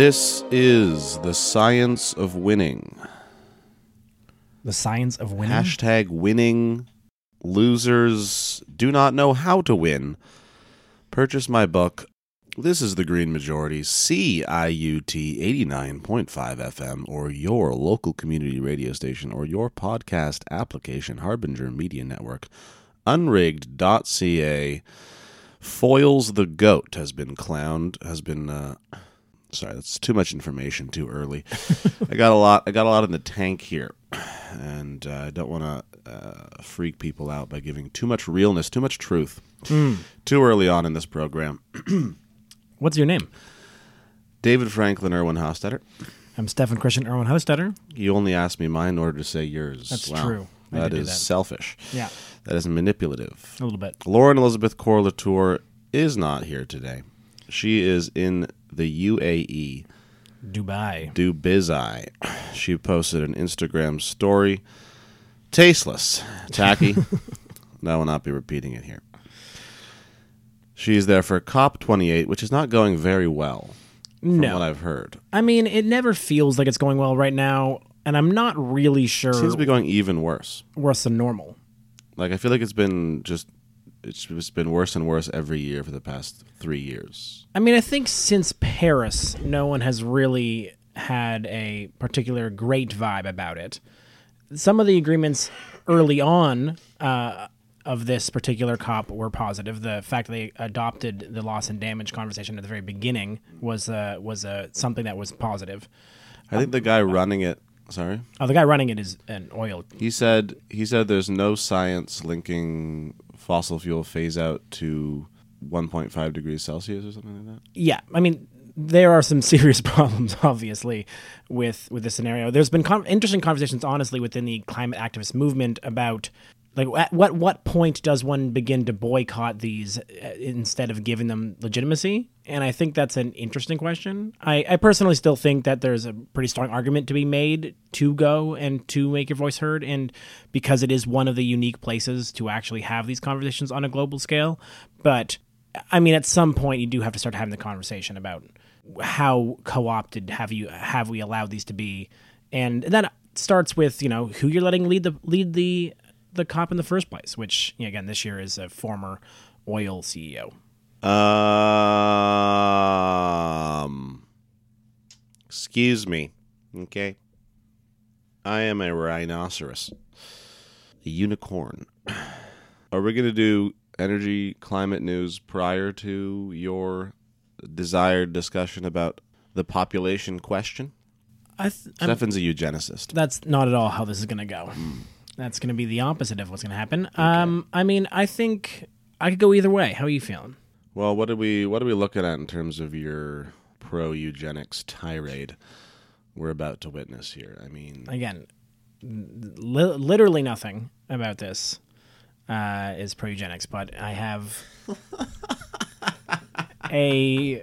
This is the science of winning. The science of winning. Hashtag winning. Losers do not know how to win. Purchase my book. This is the Green Majority, CIUT 89.5 FM, or your local community radio station, or your podcast application, Harbinger Media Network. Unrigged.ca. Foils the Goat has been clowned, has been. Uh, sorry, that's too much information too early. I got a lot. I got a lot in the tank here, and uh, I don't want to uh, freak people out by giving too much realness, too much truth, too early on in this program. What's your name? David Franklin Irwin Hostetter. I'm Stefan Christian Erwin Hostetter. You only asked me mine in order to say yours. That's Wow. true. I That is that. selfish. Yeah, That is manipulative. a little bit. Lauren Elizabeth Corlatour is not here today. She is in the UAE. Dubai. Dubizi. She posted an Instagram story. Tasteless. Tacky. I will not be repeating it here. She's there for COP28, which is not going very well, from No, what I've heard. I mean it never feels like it's going well right now, and I'm not really sure Seems to be going even worse. worse than normal. Like I feel like it's been just it's just been worse and worse every year for the past three years. I mean, I think since Paris, no one has really had a particular great vibe about it. Some of the agreements early on uh, of this particular COP were positive. The fact that they adopted the loss and damage conversation at the very beginning was uh, was uh, something that was positive. I think the guy running it. Sorry, Oh, the guy running it is an oil. he said he said there's no science linking fossil fuel phase out to 1.5 degrees Celsius or something like that. Yeah, I mean, there are some serious problems, obviously, with with this scenario. There's been con- interesting conversations, honestly, within the climate activist movement about like at what what point does one begin to boycott these uh, instead of giving them legitimacy? And I think that's an interesting question. I, I personally still think that there's a pretty strong argument to be made to go and to make your voice heard, and because it is one of the unique places to actually have these conversations on a global scale. But I mean, at some point, you do have to start having the conversation about how co-opted have you have we allowed these to be, and that starts with you know who you're letting lead the lead the the cop in the first place. Which you know, again, this year is a former oil CEO. Um, excuse me. Okay. I am a rhinoceros, a unicorn. Are we going to do energy climate news prior to your desired discussion about the population question? I th- Stefan's a eugenicist. that's not at all how this is going to go. That's going to be the opposite of what's going to happen. Um, I mean, I think I could go either way. How are you feeling? Well, what are we what are we looking at in terms of your pro eugenics tirade we're about to witness here? I mean, again, li- literally nothing about this uh, is pro eugenics, but I have a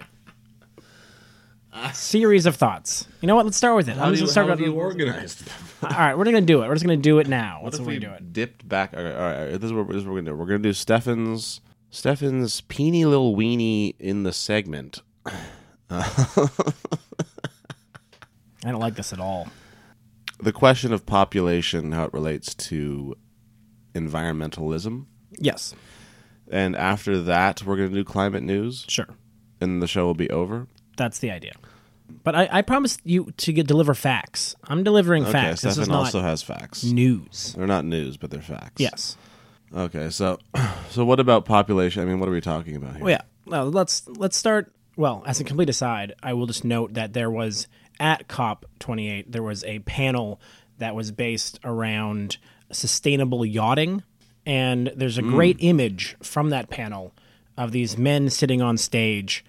series of thoughts. You know what? Let's start with it. I'm just gonna start with- organized? All right, we're gonna do it. We're just gonna do it now. What That's if what we we're doing. dipped back? All right, all right, all right, this is what this is what we're gonna do. We're gonna do Stefan's Stefan's peeny little weenie in the segment. I don't like this at all. The question of population, how it relates to environmentalism, Yes, and after that, we're gonna do climate news, sure. and the show will be over. That's the idea. But I, I promised you to get deliver facts. I'm delivering Okay, facts. This is Stefan also has facts. news. They're not news, but they're facts. Yes. Okay, so so what about population? I mean, what are we talking about here? Well, yeah. Well, let's let's start. Well, as a complete aside, I will just note that there was at COP 28 there was a panel that was based around sustainable yachting, and there's a great image from that panel of these men sitting on stage,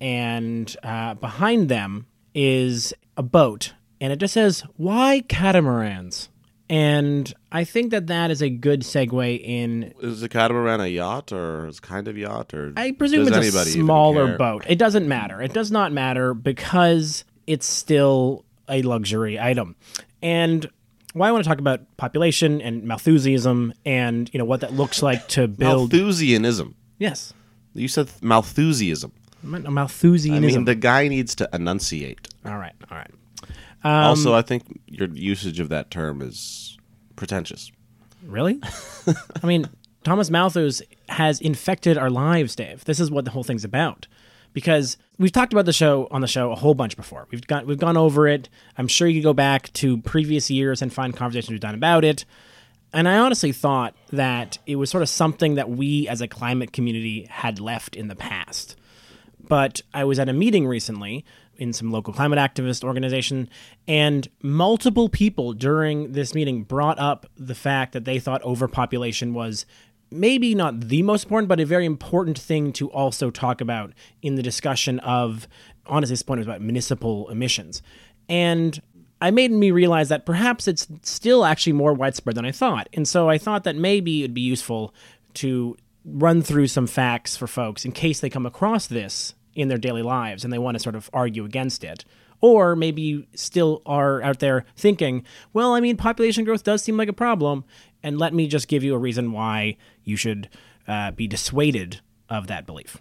and uh, behind them is a boat, and it just says "Why catamarans?" And I think that that is a good segue in Is the catamaran a yacht or is kind of yacht or I presume it's a smaller boat. It doesn't matter. It does not matter because it's still a luxury item. And why I want to talk about population and Malthusianism and you know what that looks like to build. Malthusianism. yes, You said Malthusianism. Malthusianism. I mean, the guy needs to enunciate. all right, all right. Also, um, I think your usage of that term is pretentious. Really? I mean, Thomas Malthus has infected our lives, Dave. This is what the whole thing's about. Because we've talked about the show on the show a whole bunch before. We've got we've gone over it. I'm sure you could go back to previous years and find conversations we've done about it. And I honestly thought that it was sort of something that we as a climate community had left in the past. But I was at a meeting recently in some local climate activist organization, and multiple people during this meeting brought up the fact that they thought overpopulation was maybe not the most important, but a very important thing to also talk about in the discussion of, honestly, this point was about municipal emissions. And I made me realize that perhaps it's still actually more widespread than I thought. And so I thought that maybe it'd be useful to run through some facts for folks in case they come across this in their daily lives and they want to sort of argue against it. Or maybe you still are out there thinking, well, I mean, population growth does seem like a problem, and let me just give you a reason why you should uh, be dissuaded of that belief.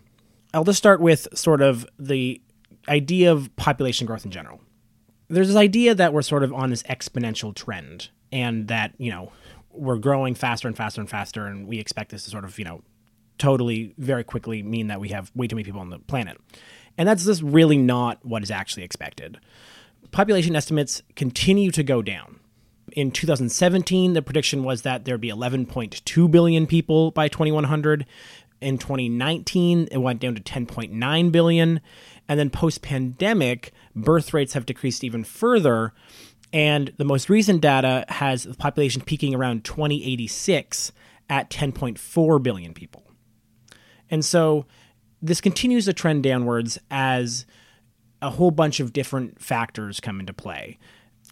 I'll just start with sort of the idea of population growth in general there's this idea that we're sort of on this exponential trend and that, you know, we're growing faster and faster and faster and we expect this to sort of, you know, totally very quickly mean that we have way too many people on the planet. And that's just really not what is actually expected. Population estimates continue to go down. In 2017, the prediction was that there'd be 11.2 billion people by 2100. In 2019, it went down to 10.9 billion. And then post pandemic, birth rates have decreased even further. And the most recent data has the population peaking around 2086 at 10.4 billion people. And so this continues to trend downwards as a whole bunch of different factors come into play.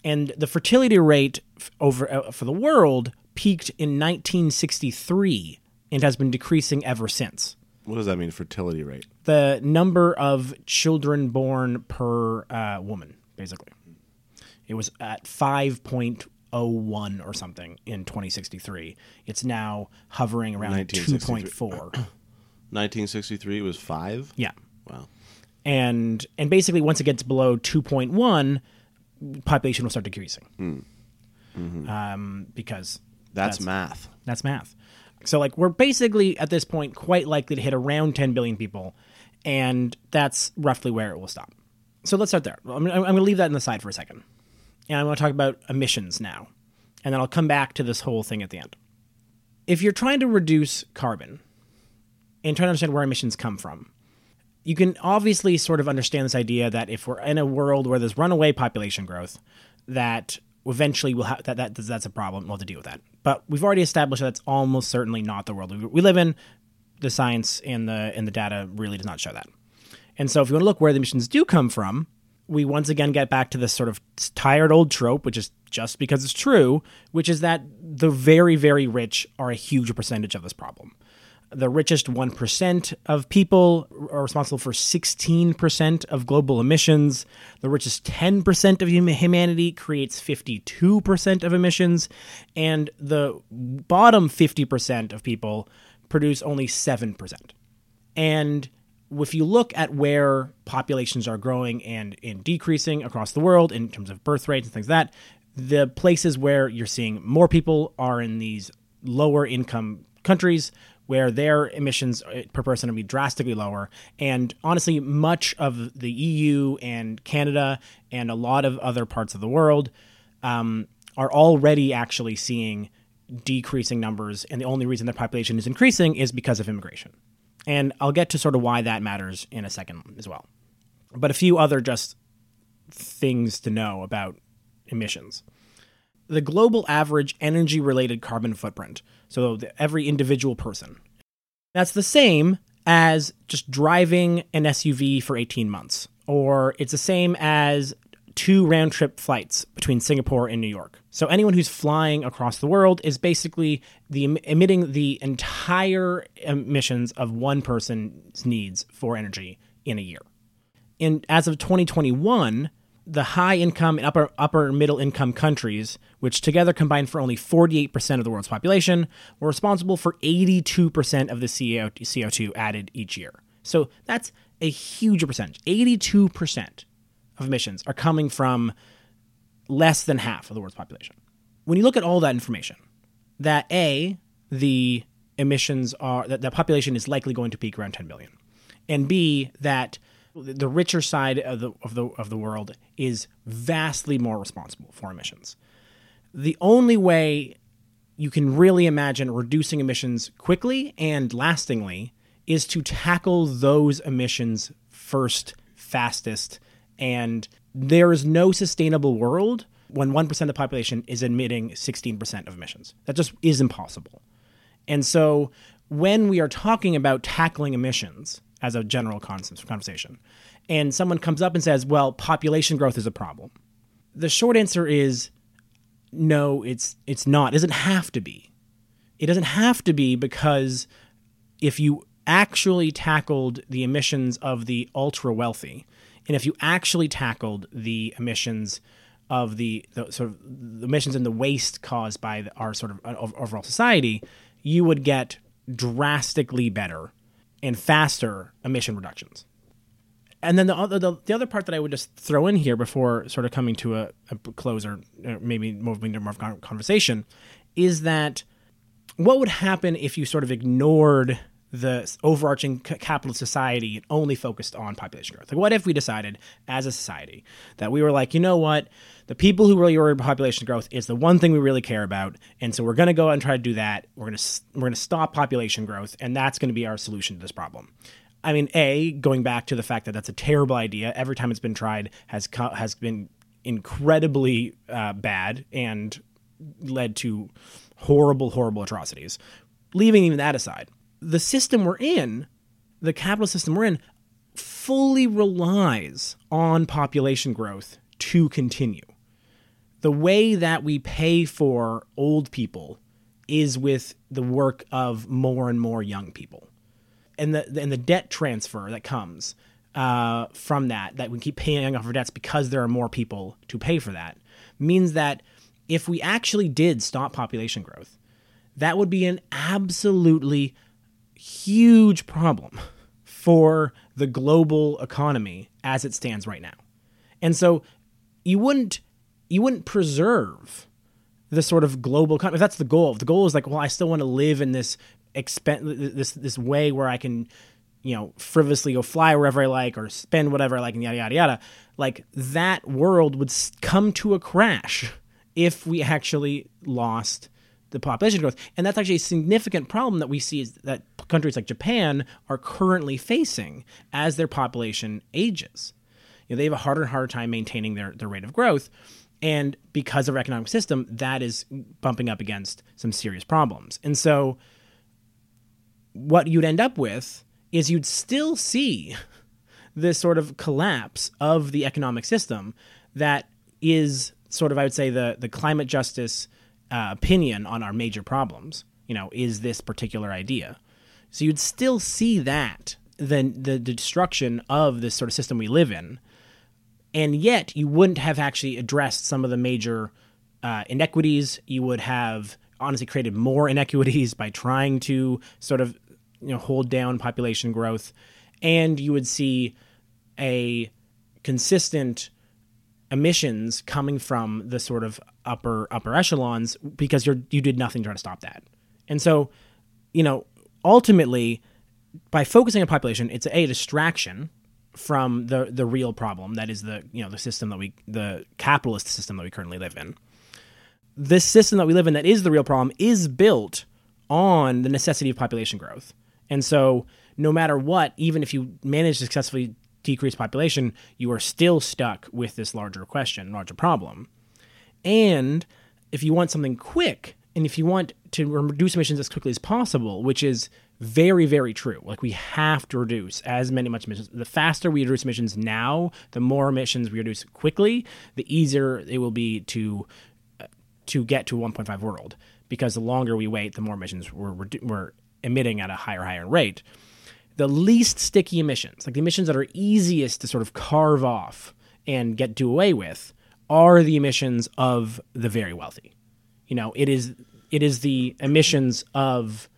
And the fertility rate over uh, for the world peaked in 1963 and has been decreasing ever since. What does that mean, fertility rate? The number of children born per uh, woman, basically. It was at 5.01 or something in 2063. It's now hovering around 2.4. 1963 was five. Yeah. Wow. And and basically once it gets below 2.1, population will start decreasing. Um, because That's, That's- math. That's math. So like we're basically at this point quite likely to hit around 10 billion people, and that's roughly where it will stop. So let's start there. I'm, I'm going to leave that in the side for a second, and I'm going to talk about emissions now, and then I'll come back to this whole thing at the end. If you're trying to reduce carbon and trying to understand where emissions come from, you can obviously sort of understand this idea that if we're in a world where there's runaway population growth, that eventually we'll have that, that that's a problem. We'll have to deal with that. But we've already established that that's almost certainly not the world we, we live in. The science and the and the data really does not show that. And so, if you want to look where the emissions do come from, we once again get back to this sort of tired old trope, which is just because it's true, which is that the very, very rich are a huge percentage of this problem. The richest 1% of people are responsible for 16% of global emissions. The richest 10% of humanity creates 52% of emissions. And the bottom 50% of people produce only 7%. And if you look at where populations are growing and, and decreasing across the world in terms of birth rates and things like that, the places where you're seeing more people are in these lower income countries where their emissions uh, per person are be drastically lower. And honestly, much of the EU and Canada and a lot of other parts of the world um, are already actually seeing decreasing numbers. And the only reason their population is increasing is because of immigration. And I'll get to sort of why that matters in a second as well. But a few other just things to know about emissions. The global average energy related carbon footprint, so the, every individual person, that's the same as just driving an SUV for 18 months, or it's the same as two round trip flights between Singapore and New York. So anyone who's flying across the world is basically the emitting the entire emissions of one person's needs for energy in a year. In as of 2021, the high income and upper upper middle income countries, which together combine for only 48% of the world's population, were responsible for 82% of the CO2 added each year. So that's a huge percentage. 82% of emissions are coming from less than half of the world's population. When you look at all that information, that A, the emissions are that the population is likely going to peak around 10 billion. And B, that the richer side of the of the of the world is vastly more responsible for emissions. The only way you can really imagine reducing emissions quickly and lastingly is to tackle those emissions first, fastest, and there is no sustainable world when 1% of the population is emitting 16% of emissions. That just is impossible. And so when we are talking about tackling emissions as a general conversation, and someone comes up and says, well, population growth is a problem, the short answer is no, it's, it's not. It doesn't have to be. It doesn't have to be because if you actually tackled the emissions of the ultra wealthy, and if you actually tackled the emissions of the, the sort of the emissions and the waste caused by the, our sort of overall society, you would get drastically better and faster emission reductions. And then the other the, the, other part that I would just throw in here before sort of coming to a, a or uh, maybe moving to more conversation is that what would happen if you sort of ignored the overarching capitalist society and only focused on population growth? Like, what if we decided as a society that we were like, you know what, the people who really worry about population growth is the one thing we really care about, and so we're going to go out and try to do that. We're going to we're going to stop population growth, and that's going to be our solution to this problem. I mean, a going back to the fact that that's a terrible idea. Every time it's been tried has co- has been incredibly uh, bad and led to horrible, horrible atrocities. Leaving even that aside, the system we're in, the capitalist system we're in, fully relies on population growth to continue. The way that we pay for old people is with the work of more and more young people. And the and the debt transfer that comes uh, from that that we keep paying off our debts because there are more people to pay for that means that if we actually did stop population growth that would be an absolutely huge problem for the global economy as it stands right now and so you wouldn't you wouldn't preserve the sort of global economy. If that's the goal, if the goal is like, well, I still want to live in this expen- this this way where I can, you know, frivolously go fly wherever I like or spend whatever I like and yada yada yada. Like that world would come to a crash if we actually lost the population growth. And that's actually a significant problem that we see is that countries like Japan are currently facing as their population ages. You know, they have a harder and harder time maintaining their, their rate of growth. And because of our economic system, that is bumping up against some serious problems. And so, what you'd end up with is you'd still see this sort of collapse of the economic system that is sort of, I would say, the, the climate justice uh, opinion on our major problems. You know, is this particular idea? So you'd still see that, then the, the destruction of this sort of system we live in and yet you wouldn't have actually addressed some of the major uh, inequities. You would have honestly created more inequities by trying to sort of you know hold down population growth, and you would see a consistent emissions coming from the sort of upper upper echelons because you're you did nothing to try to stop that. And so, you know, ultimately by focusing on population, it's a distraction from the the real problem that is the you know the system that we the capitalist system that we currently live in this system that we live in that is the real problem is built on the necessity of population growth and so no matter what even if you manage to successfully decrease population you are still stuck with this larger question larger problem. And if you want something quick and if you want to reduce emissions as quickly as possible which is very very true like we have to reduce as many much emissions. The faster we reduce emissions now the more emissions we reduce quickly the easier it will be to uh, to get to a 1.5 world because the longer we wait the more emissions we're, we're emitting at a higher higher rate the least sticky emissions like the emissions that are easiest to sort of carve off and get do away with are the emissions of the very wealthy you know it is it is the emissions of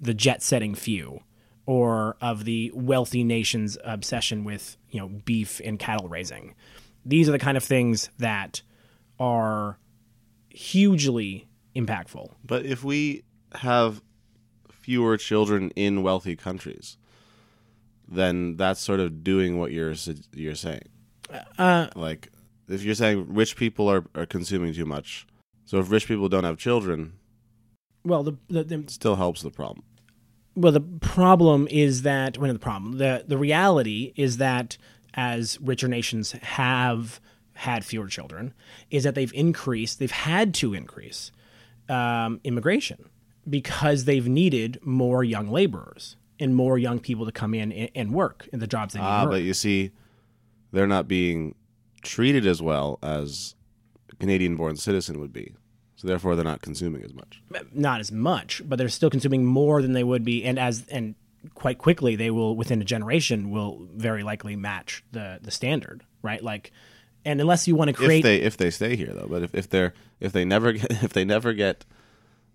the jet setting few or of the wealthy nation's obsession with you know beef and cattle raising. These are the kind of things that are hugely impactful. But if we have fewer children in wealthy countries, then that's sort of doing what you're you're saying. Uh, Like if you're saying rich people are, are consuming too much, so if rich people don't have children, well, the, the, the still helps the problem. Well, the problem is that one of the problem the the reality is that as richer nations have had fewer children, is that they've increased, they've had to increase um, immigration because they've needed more young laborers and more young people to come in and, and work in the jobs they need. Ah, but you see, they're not being treated as well as a Canadian-born citizen would be. So therefore, they're not consuming as much. not as much, but they're still consuming more than they would be, and as and quite quickly they will within a generation will very likely match the the standard, right? Like, and unless you want to create If they if they stay here though, but if, if they're if they never get if they never get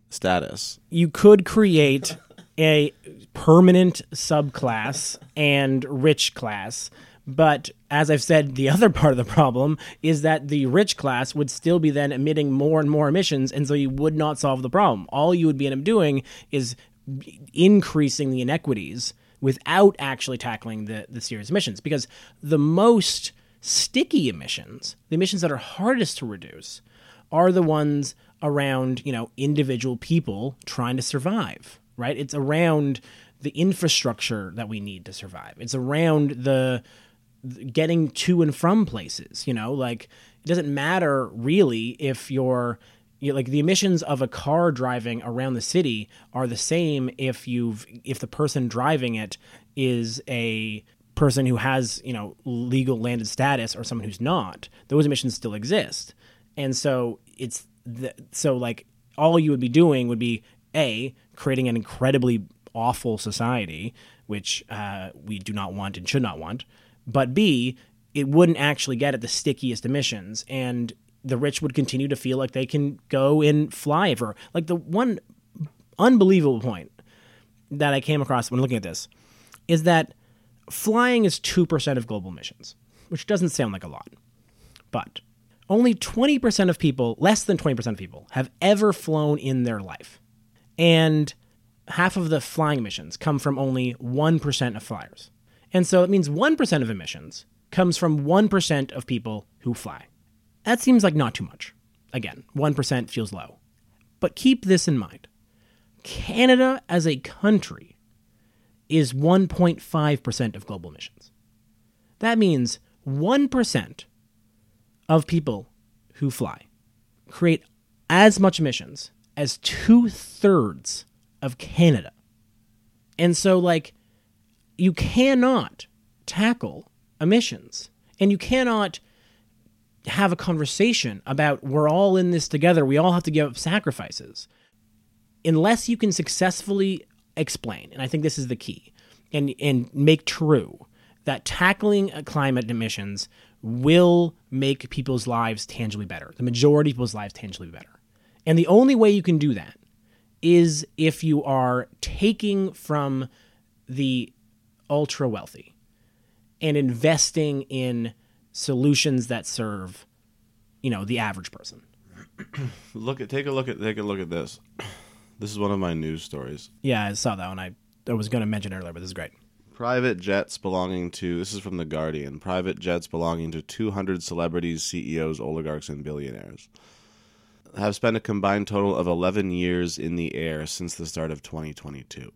status, you could create a permanent subclass and rich class. But as I've said, the other part of the problem is that the rich class would still be then emitting more and more emissions, and so you would not solve the problem. All you would be end up doing is increasing the inequities without actually tackling the, the serious emissions. Because the most sticky emissions, the emissions that are hardest to reduce, are the ones around you know individual people trying to survive right? It's around the infrastructure that we need to survive. It's around the getting to and from places you know? Like it doesn't matter really if you're you like the emissions of a car driving around the city are the same if you've if the person driving it is a person who has you know legal landed status or someone who's not those emissions still exist. And so it's the, so like all you would be doing would be a creating an incredibly awful society which uh, we do not want and should not want but b it wouldn't actually get at the stickiest emissions and the rich would continue to feel like they can go and fly for like the one unbelievable point that i came across when looking at this is that flying is 2% of global emissions which doesn't sound like a lot but only 20% of people, less than 20% of people, have ever flown in their life. And half of the flying emissions come from only 1% of flyers. And so it means 1% of emissions comes from 1% of people who fly. That seems like not too much. Again, 1% feels low. But keep this in mind Canada as a country is 1.5% of global emissions. That means 1% of people who fly create as much emissions as two thirds of Canada. And so, like, you cannot tackle emissions and you cannot have a conversation about we're all in this together, we all have to give up sacrifices, unless you can successfully explain, and I think this is the key, and, and make true that tackling uh, climate emissions will make people's lives tangibly better, the majority of people's lives tangibly better. And the only way you can do that is if you are taking from the ultra wealthy and investing in solutions that serve, you know, the average person. look at take a look at take a look at this. This is one of my news stories. Yeah, I saw that one. I, I was going to mention earlier, but this is great. Private jets belonging to this is from the Guardian. Private jets belonging to 200 celebrities, CEOs, oligarchs, and billionaires have spent a combined total of 11 years in the air since the start of 2022.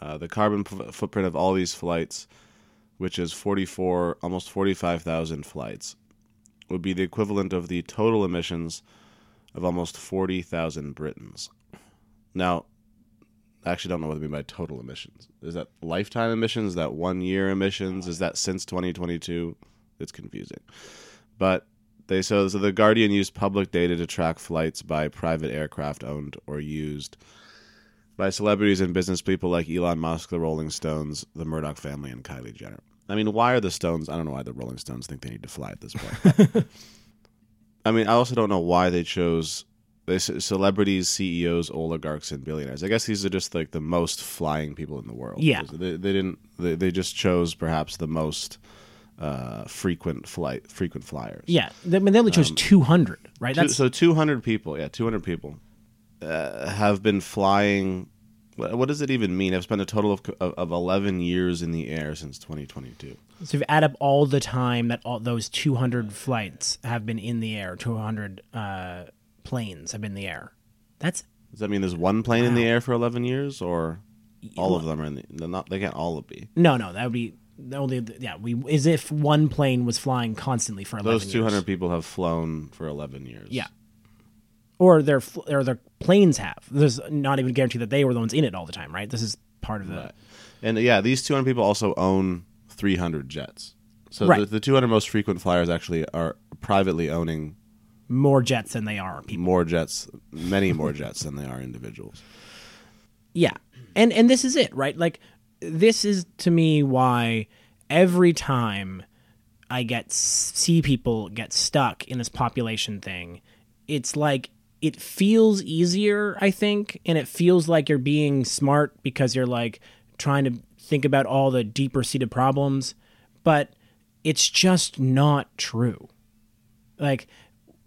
Uh, the carbon p- footprint of all these flights, which is 44, almost 45,000 flights, would be the equivalent of the total emissions of almost 40,000 Britons. Now, I actually don't know what they mean by total emissions. Is that lifetime emissions? Is that one year emissions? Is that since 2022? It's confusing. But they so so the Guardian used public data to track flights by private aircraft owned or used by celebrities and business people like Elon Musk, the Rolling Stones, the Murdoch family, and Kylie Jenner. I mean, why are the Stones? I don't know why the Rolling Stones think they need to fly at this point. I mean, I also don't know why they chose they celebrities, CEOs, oligarchs, and billionaires. I guess these are just like the most flying people in the world. Yeah. they, they didn't. They, they just chose perhaps the most uh, frequent flight, frequent flyers. Yeah, they, I mean, they only chose 200, right? Two- so 200 people, yeah, 200 people uh, have been flying. What what does it even mean? I've spent a total of, of of 11 years in the air since 2022. so if you add up all the time that all those 200 flights have been in the air, 200 uh, planes have been in the air. That's Does that mean there's one plane in the air for 11 years, or all of them are in the? Not. They can't all be. no, no, that would be only yeah. We as if one plane was flying constantly for 11 Those years. 200 people have flown for 11 years. Yeah. Or their or their planes have. There's not even guarantee that they were the ones in it all the time, right? This is part of the Right. And yeah, these 200 people also own 300 jets. So Right. the, the 200 most frequent flyers actually are privately owning more jets than they are people. more jets, many more jets than they are individuals. Yeah. And and this is it, right? Like this is to me why every time I get see people get stuck in this population thing, it's like it feels easier, I think, and it feels like you're being smart because you're like trying to think about all the deeper seated problems, but it's just not true. Like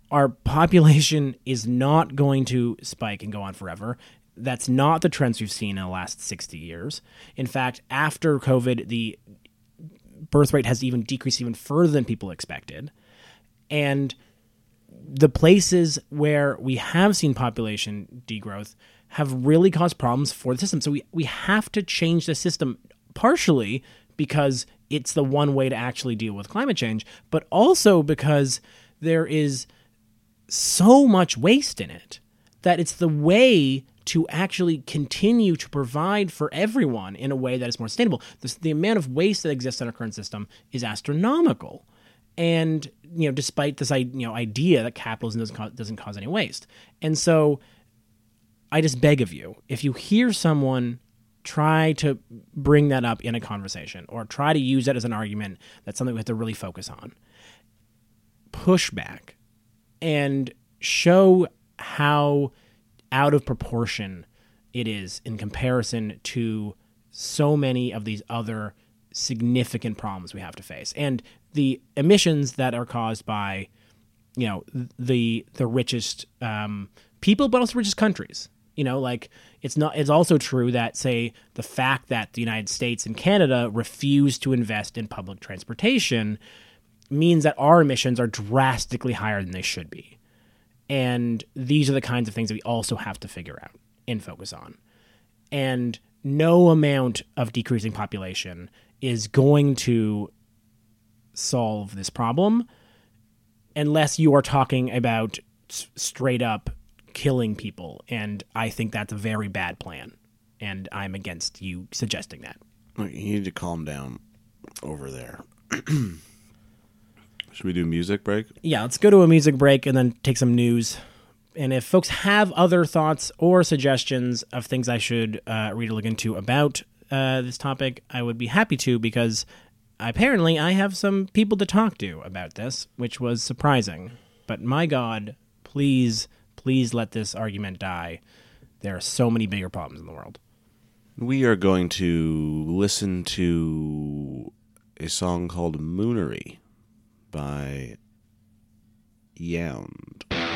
our population is not going to spike and go on forever. That's not the trends we've seen in the last 60 years. In fact, after COVID, the birth rate has even decreased even further than people expected. And the places where we have seen population degrowth have really caused problems for the system. So we, we have to change the system partially because it's the one way to actually deal with climate change, but also because there is so much waste in it that it's the way to actually continue to provide for everyone in a way that is more sustainable. This, the amount of waste that exists in our current system is astronomical, and you know, despite this you know idea that capitalism doesn't doesn't cause any waste, and so I just beg of you, if you hear someone try to bring that up in a conversation or try to use that as an argument, that's something we have to really focus on. Push back and show how out of proportion it is in comparison to so many of these other significant problems we have to face. And the emissions that are caused by you know the the richest um, people but also richest countries. You know like it's not it's also true that say the fact that the united states and canada refuse to invest in public transportation means that our emissions are drastically higher than they should be and these are the kinds of things that we also have to figure out and focus on. And no amount of decreasing population is going to solve this problem unless you are talking about straight up killing people. And i think that's a very bad plan. And i'm against you suggesting that. You need to calm down over there. Should we do a music break? yeah let's go to a music break and then take some news. And if folks have other thoughts or suggestions of things i should uh, read or look into about uh, this topic i would be happy to because apparently i have some people to talk to about this which was surprising. But my god please please let this argument die. There are so many bigger problems in the world. We are going to listen to a song called Moonery by Yound.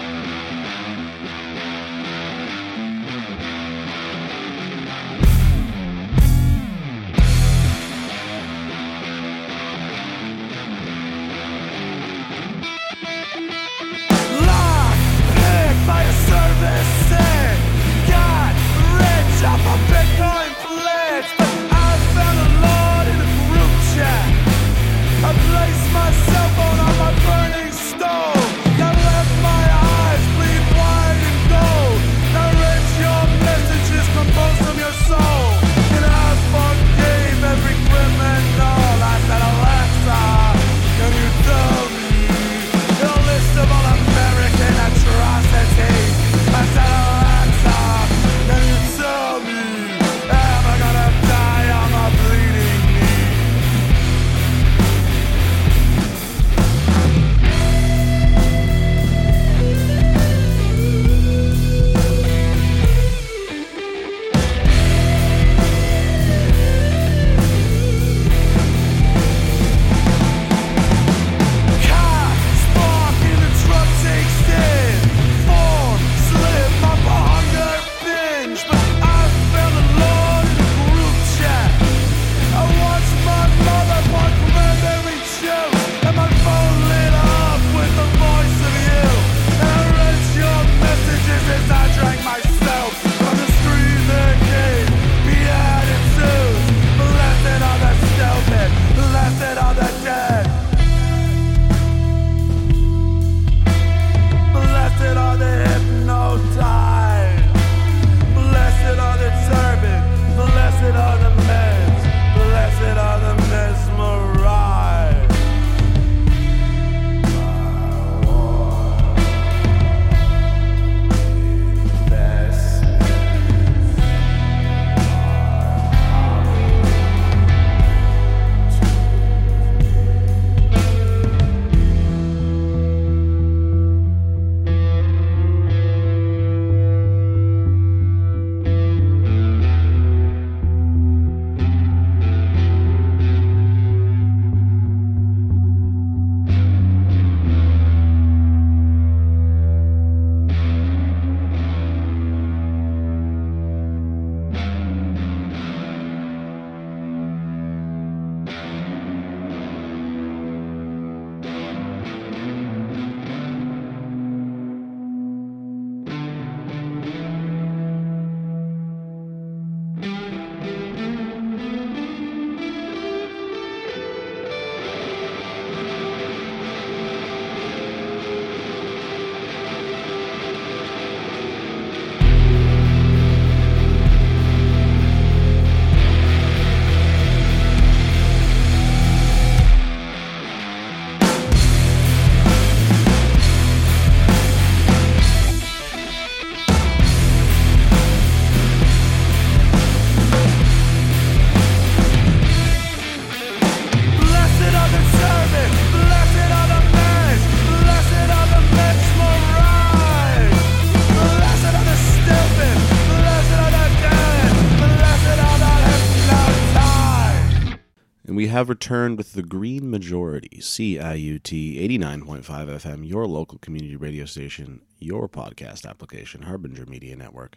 Have returned with the Green Majority, CIUT 89.5 FM, your local community radio station, your podcast application, Harbinger Media Network.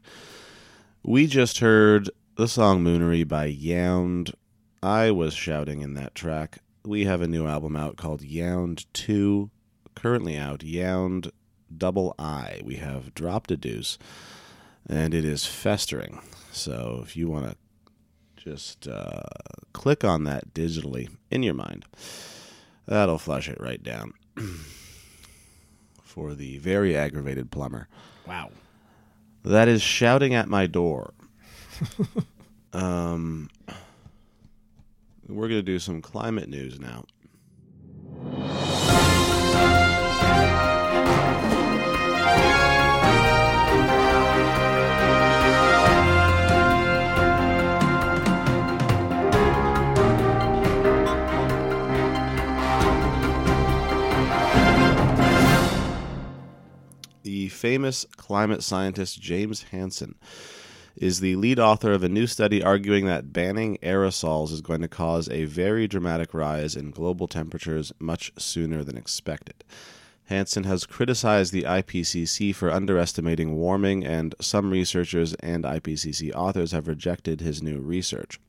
We just heard the song Moonery by Yound. I was shouting in that track. We have a new album out called Yound 2, currently out, Yound Double I. We have dropped a deuce, and it is festering. So if you want to just uh, click on that digitally in your mind, that'll flush it right down for the very aggravated plumber. Wow. That is shouting at my door. um, we're going to do some climate news now. The famous climate scientist James Hansen is the lead author of a new study arguing that banning aerosols is going to cause a very dramatic rise in global temperatures much sooner than expected. Hansen has criticized the IPCC for underestimating warming, and some researchers and IPCC authors have rejected his new research.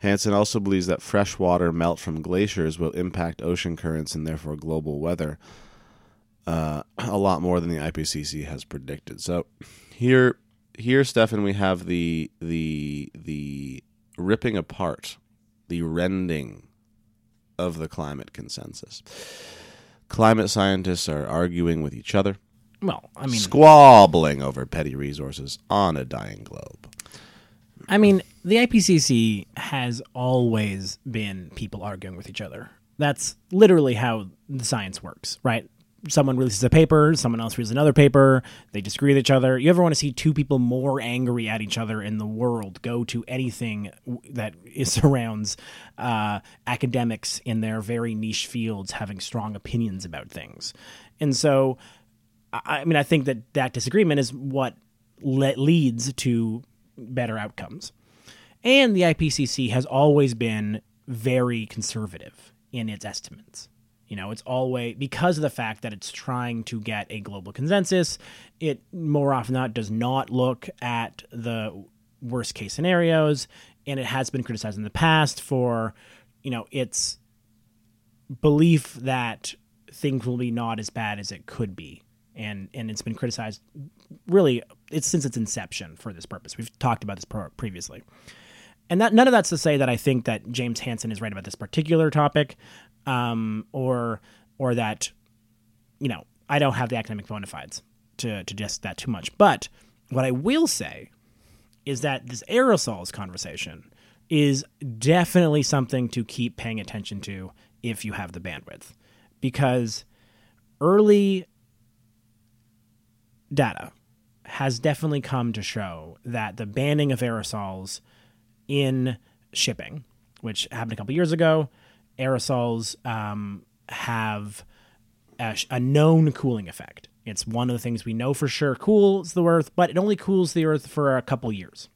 Hansen also believes that fresh water melt from glaciers will impact ocean currents and therefore global weather uh, a lot more than the IPCC has predicted. So here, here, Stefan, we have the the the ripping apart, the rending of the climate consensus. Climate scientists are arguing with each other, Well, I mean, squabbling over petty resources on a dying globe. I mean, the IPCC has always been people arguing with each other. That's literally how the science works, right? Someone releases a paper, someone else releases another paper, they disagree with each other. You ever want to see two people more angry at each other in the world? Go to anything that surrounds uh, academics in their very niche fields having strong opinions about things. And so, I I mean, I think that that disagreement is what le- leads to better outcomes. And the IPCC has always been very conservative in its estimates. You know, it's always because of the fact that it's trying to get a global consensus, it more often than not does not look at the worst case scenarios. And it has been criticized in the past for, you know, its belief that things will be not as bad as it could be. And, and it's been criticized really it's since its inception for this purpose. We've talked about this previously. And that none of that's to say that I think that James Hansen is right about this particular topic, um, or or that you know I don't have the academic bona fides to to just that too much. But what I will say is that this aerosols conversation is definitely something to keep paying attention to if you have the bandwidth, because early data has definitely come to show that the banning of aerosols in shipping, which happened a couple years ago, aerosols um, have a, a known cooling effect. It's one of the things we know for sure cools the Earth, but it only cools the Earth for a couple years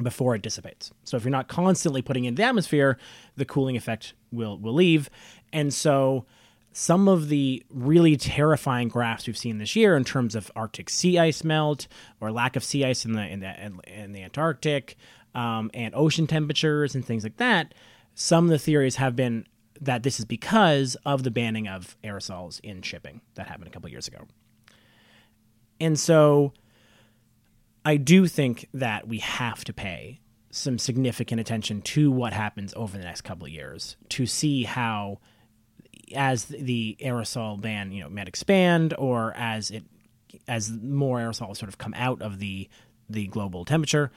before it dissipates. So if you're not constantly putting in the atmosphere, the cooling effect will will leave. And so some of the really terrifying graphs we've seen this year in terms of Arctic sea ice melt or lack of sea ice in the in the in the Antarctic um, and ocean temperatures and things like that. Some of the theories have been that this is because of the banning of aerosols in shipping that happened a couple years ago. And so I do think that we have to pay some significant attention to what happens over the next couple of years to see how as the aerosol ban you know might expand or as it as more aerosols sort of come out of the the global temperature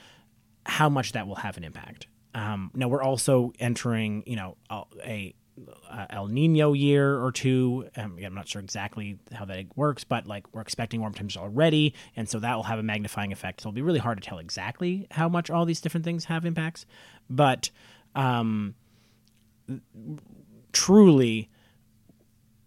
how much that will have an impact um, now we're also entering you know a, a, El Nino year or two. Um, I'm not sure exactly how that works, but like we're expecting warm temperatures already, and so that will have a magnifying effect. So it'll be really hard to tell exactly how much all these different things have impacts, but um, truly,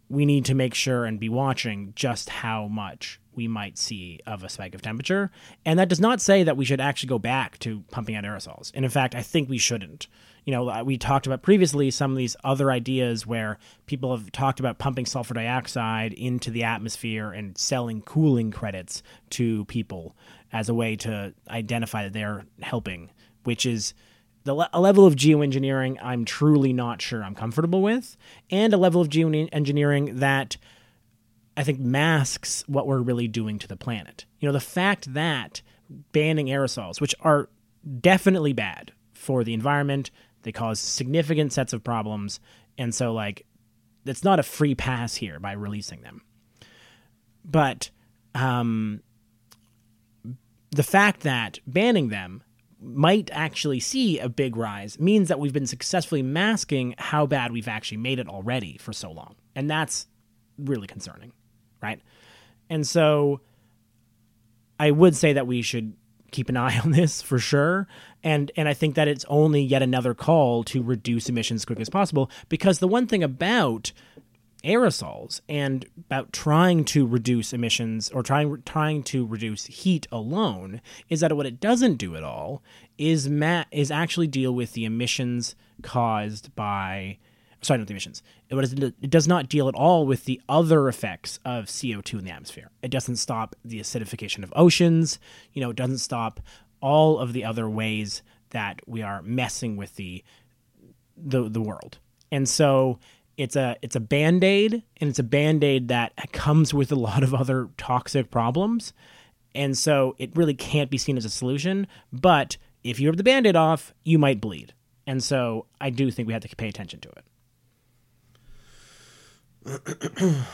we need to make sure and be watching just how much we might see of a spike of temperature. And that does not say that we should actually go back to pumping out aerosols. And in fact, I think we shouldn't. You know, we talked about previously some of these other ideas where people have talked about pumping sulfur dioxide into the atmosphere and selling cooling credits to people as a way to identify that they're helping, which is a level of geoengineering I'm truly not sure I'm comfortable with, and a level of geoengineering that I think masks what we're really doing to the planet. You know, the fact that banning aerosols, which are definitely bad for the environment, they cause significant sets of problems, and so like it's not a free pass here by releasing them. But um, the fact that banning them might actually see a big rise means that we've been successfully masking how bad we've actually made it already for so long. And that's really concerning, right? And so I would say that we should keep an eye on this for sure. And and I think that it's only yet another call to reduce emissions as quick as possible because the one thing about aerosols and about trying to reduce emissions or trying trying to reduce heat alone is that what it doesn't do at all is ma- is actually deal with the emissions caused by sorry not the emissions it, it does not deal at all with the other effects of CO2 in the atmosphere it doesn't stop the acidification of oceans you know it doesn't stop all of the other ways that we are messing with the the the world. And so it's a it's a band-aid and it's a band-aid that comes with a lot of other toxic problems. And so it really can't be seen as a solution, but if you rip the band-aid off, you might bleed. And so I do think we have to pay attention to it.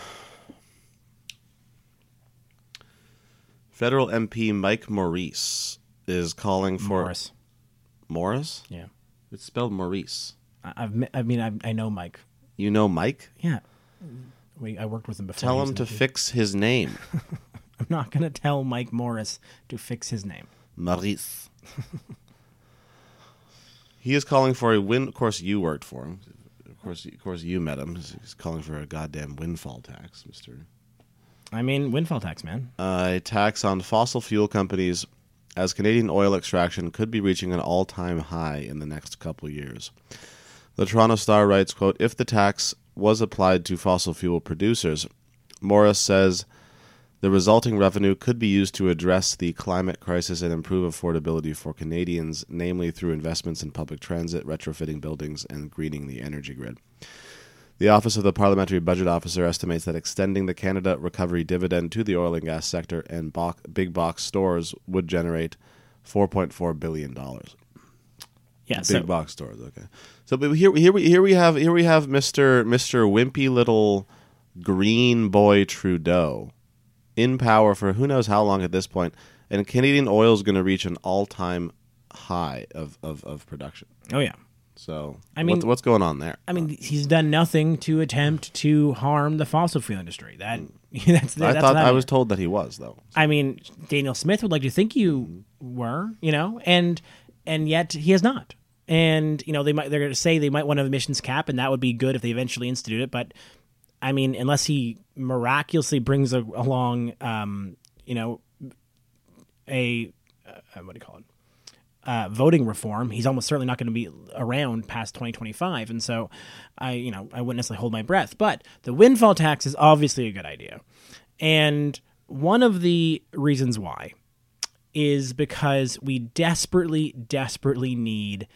Federal MP Mike Maurice is calling for Morris. Morris? Yeah. It's spelled Maurice. I, I've I mean I, I know Mike. You know Mike? Yeah. We, I worked with him before. Tell him to fix his name. I'm not going to tell Mike Morris to fix his name. Maurice. he is calling for a win. Of course, you worked for him. Of course, of course, you met him. He's calling for a goddamn windfall tax, Mister. I mean, windfall tax, man. Uh, a tax on fossil fuel companies, as Canadian oil extraction could be reaching an all-time high in the next couple years. The Toronto Star writes, "quote If the tax was applied to fossil fuel producers, Morris says." The resulting revenue could be used to address the climate crisis and improve affordability for Canadians, namely through investments in public transit, retrofitting buildings, and greening the energy grid. The Office of the Parliamentary Budget Officer estimates that extending the Canada Recovery Dividend to the oil and gas sector and bo- big box stores would generate $4.4 billion. Yeah, Big so box stores, okay. So but here, here, we, here we have here we have Mister Mister Wimpy little green boy Trudeau in power for who knows how long at this point, and Canadian oil is going to reach an all time high of, of, of production. oh yeah. So I mean- what's, what's going on there? I mean, he's done nothing to attempt to harm the fossil fuel industry. That that's, I that's thought not I was told that he was though. I mean, Danielle Smith would like to think you were, you know, and and yet he has not. And you know, they might they're going to say they might want an emissions cap, and that would be good if they eventually institute it. But I mean, unless he miraculously brings a, along, um, you know, a uh, what do you call it? Uh, voting reform, he's almost certainly not going to be around past 2025, and so I, you know, I wouldn't necessarily hold my breath. But the windfall tax is obviously a good idea, and one of the reasons why is because we desperately, desperately need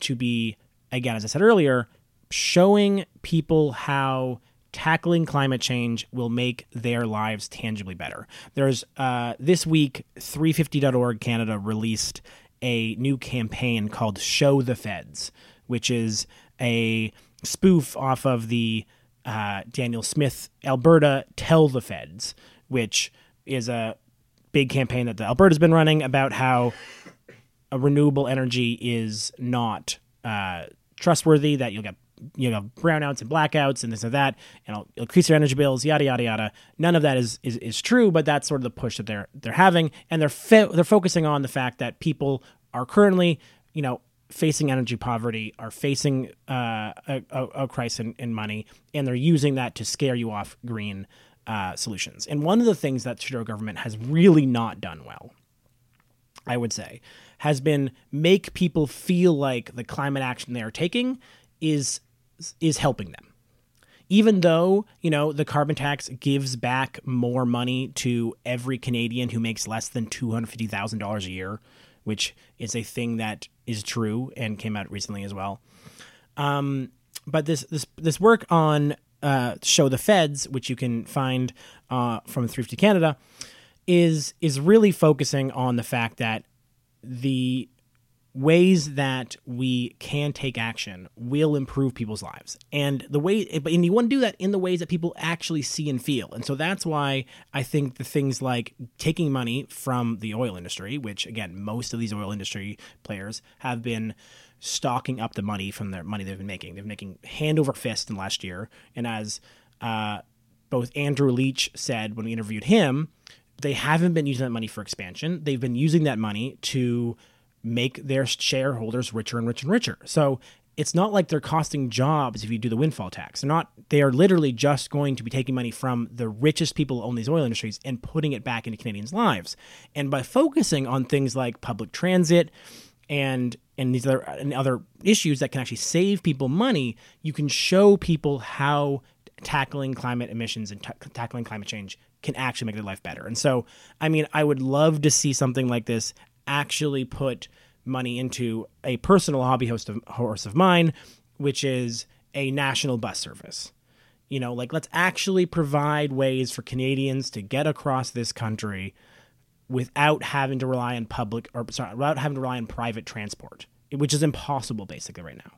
to be, again, as I said earlier, showing people how tackling climate change will make their lives tangibly better. There's uh, this week, 350.org Canada released a new campaign called Show the Feds, which is a spoof off of the uh, Danielle Smith Alberta Tell the Feds, which is a big campaign that the Alberta's been running about how a renewable energy is not uh, trustworthy, that you'll get you know brownouts and blackouts and this and that, and it'll increase your energy bills, yada yada yada. None of that is, is is true, but that's sort of the push that they're they're having, and they're fo- they're focusing on the fact that people are currently you know facing energy poverty, are facing uh, a, a, a crisis in, in money, and they're using that to scare you off green uh, solutions. And one of the things that Trudeau government has really not done well, I would say, has been make people feel like the climate action they are taking is is helping them. Even though, you know, the carbon tax gives back more money to every Canadian who makes less than $250,000 a year, which is a thing that is true and came out recently as well. Um, but this this this work on uh, show the feds, which you can find uh, from 350 Canada, is is really focusing on the fact that the ways that we can take action will improve people's lives. And the way and you want to do that in the ways that people actually see and feel. And so that's why i think the things like taking money from the oil industry which again most of these oil industry players have been stocking up the money from their money they've been making. They've been making hand over fist in last year. And as uh, both andrew leach said when we interviewed him they haven't been using that money for expansion. They've been using that money to make their shareholders richer and richer and richer. So it's not like they're costing jobs if you do the windfall tax. They're not. They are literally just going to be taking money from the richest people who own these oil industries and putting it back into Canadians' lives. And by focusing on things like public transit and and these other and other issues that can actually save people money, you can show people how tackling climate emissions and ta tackling climate change can actually make their life better. And so, I mean, I would love to see something like this actually put money into a personal hobby host of, horse of mine, which is a national bus service. You know, like let's actually provide ways for Canadians to get across this country without having to rely on public or sorry, without having to rely on private transport, which is impossible basically right now.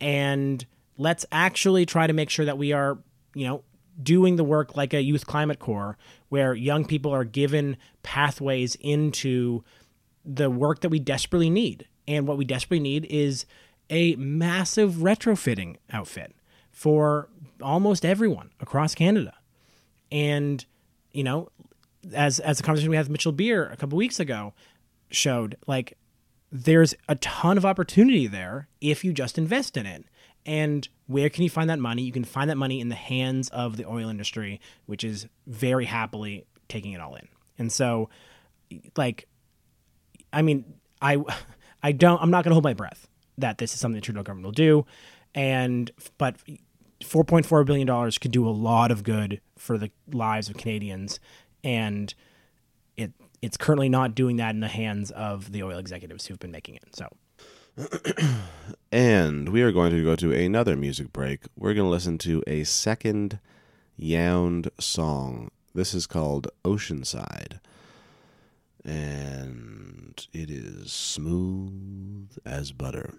And let's actually try to make sure that we are, you know, doing the work like a youth climate corps where young people are given pathways into the work that we desperately need. And what we desperately need is a massive retrofitting outfit for almost everyone across Canada. And, you know, as as the conversation we had with Mitchell Beer a couple weeks ago showed, like there's a ton of opportunity there if you just invest in it. And where can you find that money? You can find that money in the hands of the oil industry, which is very happily taking it all in. And so, like, I mean, I, I don't. I'm not going to hold my breath that this is something the Trudeau government will do, and but 4.4 billion dollars could do a lot of good for the lives of Canadians, and it it's currently not doing that in the hands of the oil executives who've been making it. So. And we are going to go to another music break. We're going to listen to a second Yound song. This is called Oceanside. And it is smooth as butter.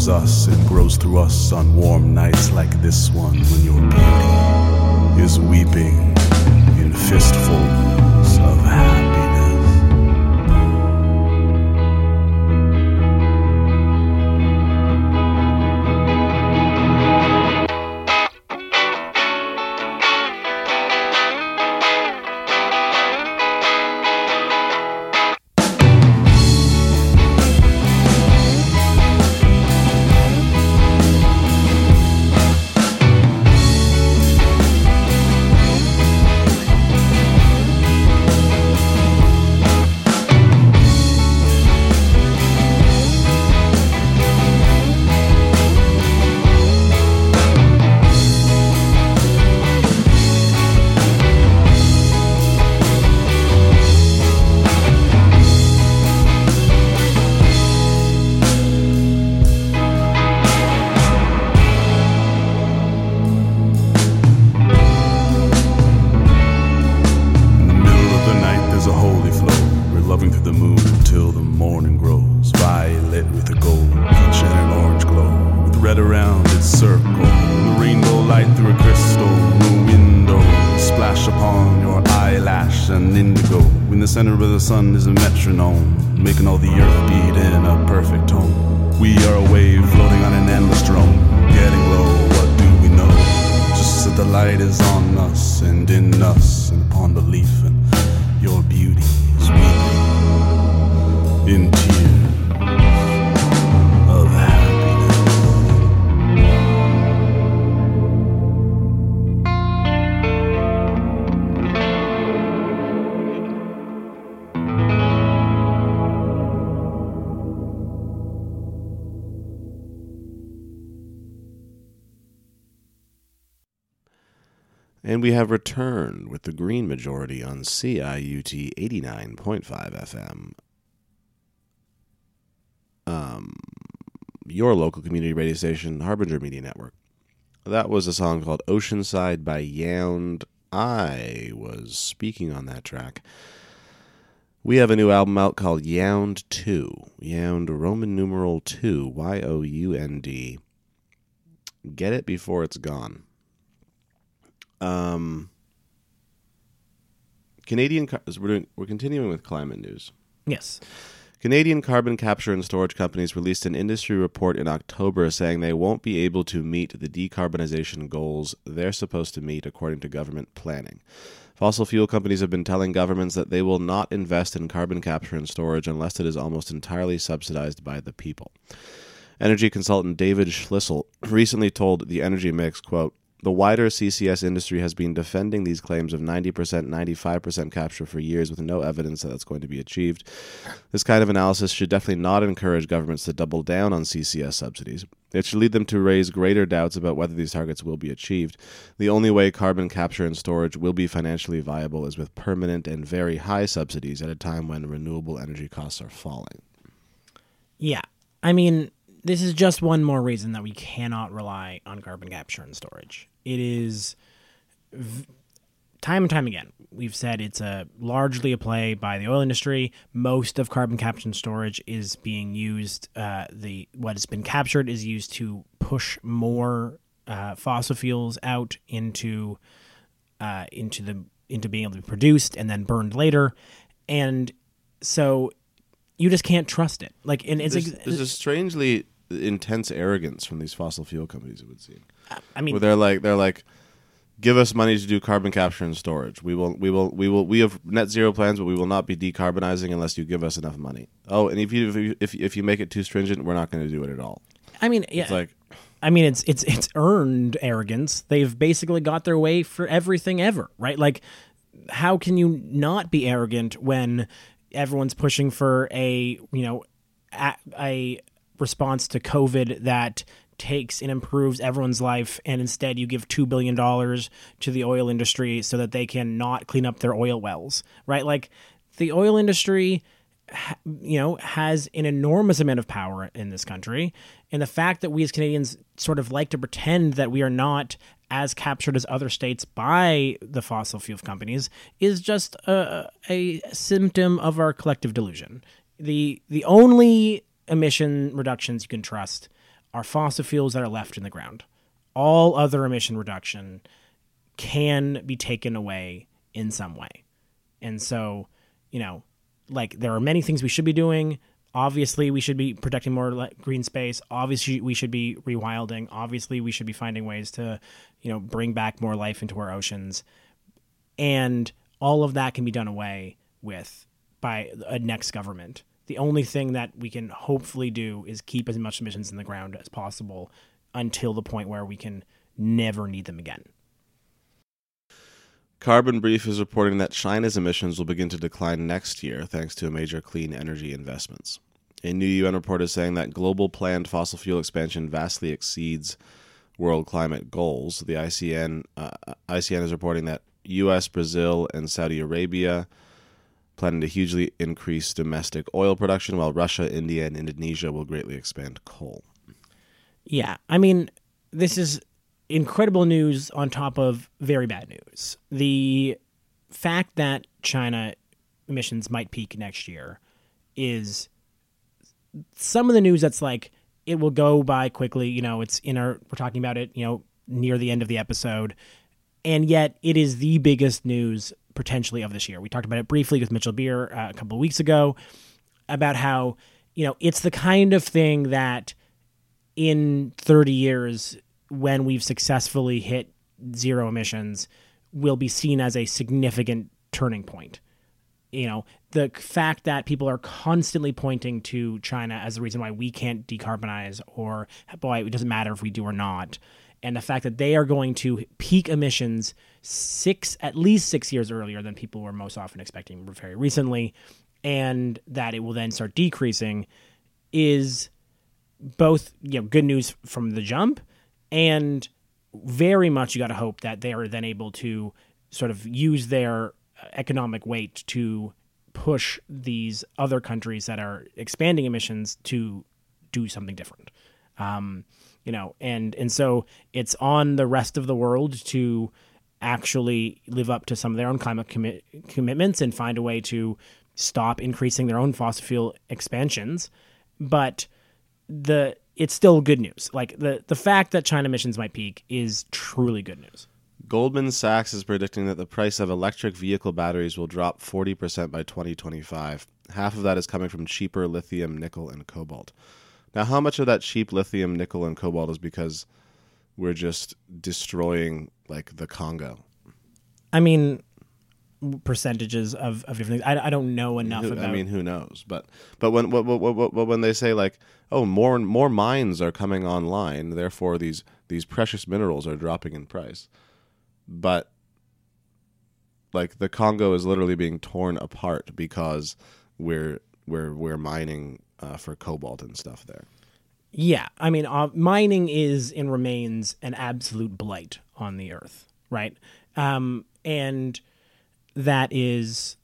Knows us and grows through us on warm nights like this one when your beauty is weeping in fistfuls loving through the moon until the morning grows. Violet with a gold, peach and an orange glow. With red around its circle. The rainbow light through a crystal. The window splash upon your eyelash and indigo. In the center of the sun is a metronome, making all the earth beat in a perfect tone. We are a wave floating on an endless drum. Getting low, what do we know? Just that the light is on us and in us and upon the leaf, and your beauty in tears of. And we have returned with the green majority on CIUT 89.5 FM. Um, your local community radio station, Harbinger Media Network. That was a song called Oceanside by Yound. I was speaking on that track. We have a new album out called Yound 2. Yound Roman numeral 2, Y O U N D. Get it before it's gone. Um, Canadian. We're doing. We're continuing with climate news. Yes. Canadian carbon capture and storage companies released an industry report in October saying they won't be able to meet the decarbonization goals they're supposed to meet according to government planning. Fossil fuel companies have been telling governments that they will not invest in carbon capture and storage unless it is almost entirely subsidized by the people. Energy consultant David Schlissel recently told the Energy Mix, quote, The wider CCS industry has been defending these claims of 90%, 95% capture for years with no evidence that that's going to be achieved. This kind of analysis should definitely not encourage governments to double down on CCS subsidies. It should lead them to raise greater doubts about whether these targets will be achieved. The only way carbon capture and storage will be financially viable is with permanent and very high subsidies at a time when renewable energy costs are falling. Yeah. I mean, this is just one more reason that we cannot rely on carbon capture and storage. It is v- time and time again. We've said it's a largely a play by the oil industry. Most of carbon capture and storage is being used. Uh, the what has been captured is used to push more uh, fossil fuels out into uh, into the into being able to be produced and then burned later, and so you just can't trust it. Like, and it's There's, ex- there's a strangely intense arrogance from these fossil fuel companies. It would seem. I mean, where they're like they're like give us money to do carbon capture and storage we will we will we will we have net zero plans but we will not be decarbonizing unless you give us enough money oh and if you if you, if, if you make it too stringent we're not going to do it at all I mean, yeah. it's like I mean, it's it's it's earned arrogance. They've basically got their way for everything ever, right? Like, how can you not be arrogant when everyone's pushing for a you know a, a response to COVID that takes and improves everyone's life, and instead you give two billion dollars to the oil industry so that they can not clean up their oil wells, right? Like, the oil industry you know, has an enormous amount of power in this country. And the fact that we as Canadians sort of like to pretend that we are not as captured as other states by the fossil fuel companies is just a, a symptom of our collective delusion. The the only emission reductions you can trust are fossil fuels that are left in the ground. All other emission reduction can be taken away in some way. And so, you know, like there are many things we should be doing. Obviously, we should be protecting more green space. Obviously, we should be rewilding. Obviously, we should be finding ways to, you know, bring back more life into our oceans. And all of that can be done away with by a next government. The only thing that we can hopefully do is keep as much emissions in the ground as possible until the point where we can never need them again. Carbon Brief is reporting that China's emissions will begin to decline next year thanks to major clean energy investments. A new UN report is saying that global planned fossil fuel expansion vastly exceeds world climate goals. The ICN uh, ICN is reporting that U.S., Brazil, and Saudi Arabia planning to hugely increase domestic oil production, while Russia, India, and Indonesia will greatly expand coal. Yeah, I mean, this is incredible news on top of very bad news. The fact that China emissions might peak next year is some of the news that's like it will go by quickly. You know, it's in our we're talking about it. You know, near the end of the episode, and yet it is the biggest news potentially of this year. We talked about it briefly with Mitchell Beer uh, a couple of weeks ago about how you know it's the kind of thing that in 30 years when we've successfully hit zero emissions will be seen as a significant turning point you know the fact that people are constantly pointing to China as the reason why we can't decarbonize or boy it doesn't matter if we do or not and the fact that they are going to peak emissions six at least 6 years earlier than people were most often expecting very recently and that it will then start decreasing is both you know good news from the jump and very much you got to hope that they are then able to sort of use their economic weight to push these other countries that are expanding emissions to do something different. Um, you know, and and so it's on the rest of the world to actually live up to some of their own climate commi- commitments and find a way to stop increasing their own fossil fuel expansions. But the it's still good news. Like the the fact that China emissions might peak is truly good news. Goldman Sachs is predicting that the price of electric vehicle batteries will drop 40% by 2025. Half of that is coming from cheaper lithium, nickel, and cobalt. Now, how much of that cheap lithium, nickel, and cobalt is because we're just destroying like the Congo? I mean, percentages of, of different things. I, I don't know enough Who- about. I mean, who knows? But but when what, what, what, what, when they say like, oh, more and more mines are coming online, therefore these these precious minerals are dropping in price. But like the Congo is literally being torn apart because we're we're we're mining uh, for cobalt and stuff there. Yeah, I mean, uh, mining is and remains an absolute blight on the earth, right? Um, and that is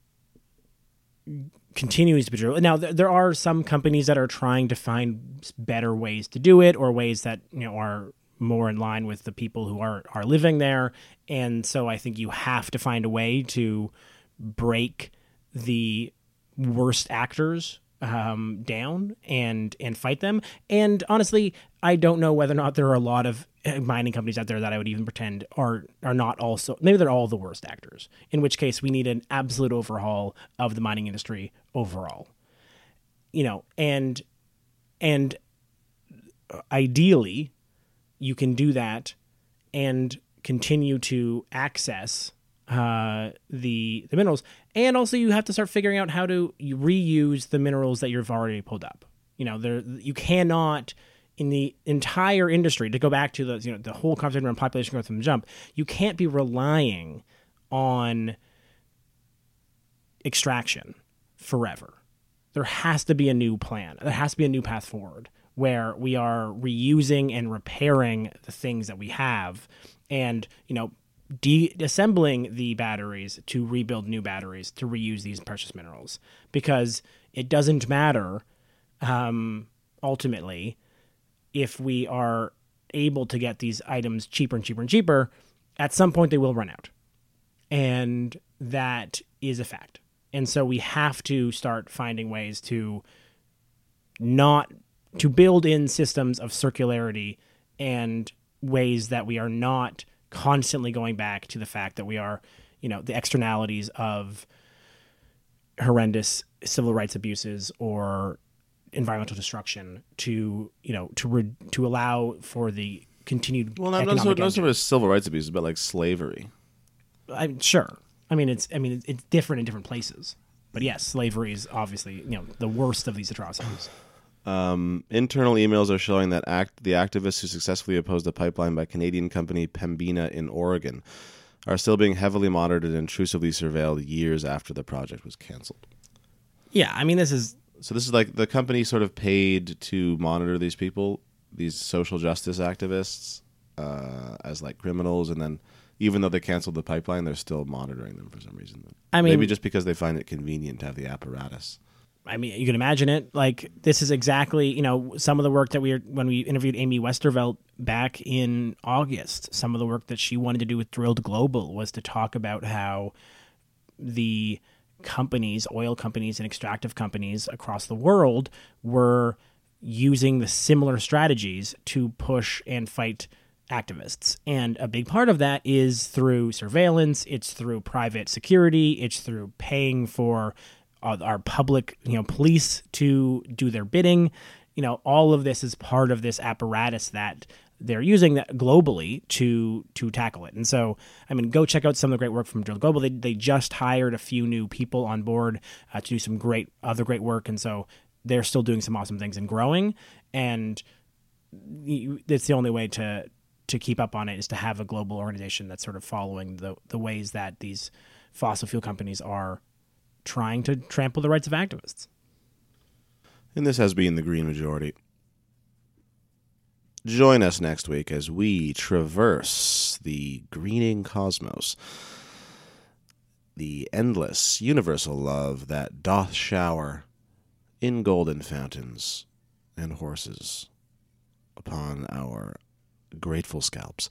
continues to be true. Now, there, there are some companies that are trying to find better ways to do it, or ways that you know are more in line with the people who are are living there. And so, I think you have to find a way to break the worst actors um, down and and fight them. And honestly, I don't know whether or not there are a lot of uh, mining companies out there that I would even pretend are are not also maybe they're all the worst actors. In which case, we need an absolute overhaul of the mining industry overall. You know, and and ideally, you can do that and continue to access uh, the the minerals, and also you have to start figuring out how to reuse the minerals that you've already pulled up. You know, there you cannot in the entire industry to go back to the you know the whole conversation around population growth from the jump. You can't be relying on extraction forever. There has to be a new plan. There has to be a new path forward where we are reusing and repairing the things that we have and, you know, de-assembling the batteries to rebuild new batteries to reuse these precious minerals because it doesn't matter um, ultimately if we are able to get these items cheaper and cheaper and cheaper at some point they will run out and that is a fact. And so we have to start finding ways to not to build in systems of circularity and ways that we are not constantly going back to the fact that we are, you know, the externalities of horrendous civil rights abuses or environmental destruction to, you know, to re- to allow for the continued Well, not, not, so, not so much civil rights abuses, but like slavery. I'm sure. I mean, it's I mean, it's different in different places. But yes, slavery is obviously you know the worst of these atrocities. Internal emails are showing that act, the activists who successfully opposed a pipeline by Canadian company Pembina in Oregon are still being heavily monitored and intrusively surveilled years after the project was canceled. Yeah, I mean, this is So this is like the company sort of paid to monitor these people, these social justice activists, uh, as like criminals, and then even though they canceled the pipeline, they're still monitoring them for some reason. I mean- maybe just because they find it convenient to have the apparatus. I mean, you can imagine it. Like this is exactly you know some of the work that we when we interviewed Amy Westervelt back in August. Some of the work that she wanted to do with Drilled Global was to talk about how the companies, oil companies, and extractive companies across the world were using the similar strategies to push and fight activists. And a big part of that is through surveillance, it's through private security, it's through paying for our public, you know, police to do their bidding. You know, all of this is part of this apparatus that they're using that globally to to tackle it. And so, I mean, go check out some of the great work from Drilled Global. They they just hired a few new people on board uh, to do some great other great work, and so they're still doing some awesome things and growing. And it's the only way to to keep up on it is to have a global organization that's sort of following the the ways that these fossil fuel companies are trying to trample the rights of activists. And this has been the Green Majority. Join us next week as we traverse the greening cosmos, the endless universal love that doth shower in golden fountains and horses upon our grateful scalps.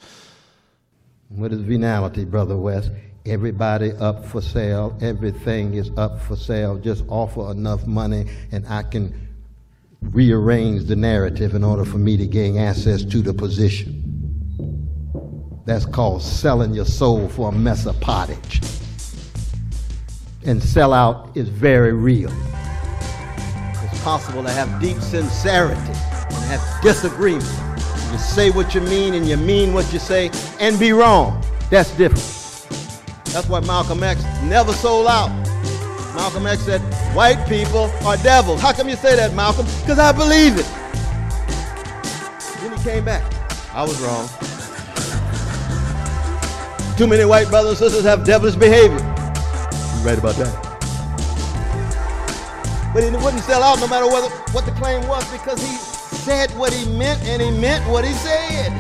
What is venality, Brother West? Everybody up for sale. Everything is up for sale. Just offer enough money and I can rearrange the narrative in order for me to gain access to the position. That's called selling your soul for a mess of pottage. And sellout is very real. It's possible to have deep sincerity and have disagreement. You say what you mean and you mean what you say and be wrong. That's different. That's why Malcolm X never sold out. Malcolm X said, white people are devils. How come you say that, Malcolm? Because I believe it. Then he came back. I was wrong. Too many white brothers and sisters have devilish behavior. You're right about that. But he wouldn't sell out no matter what, what the claim was because he said what he meant and he meant what he said.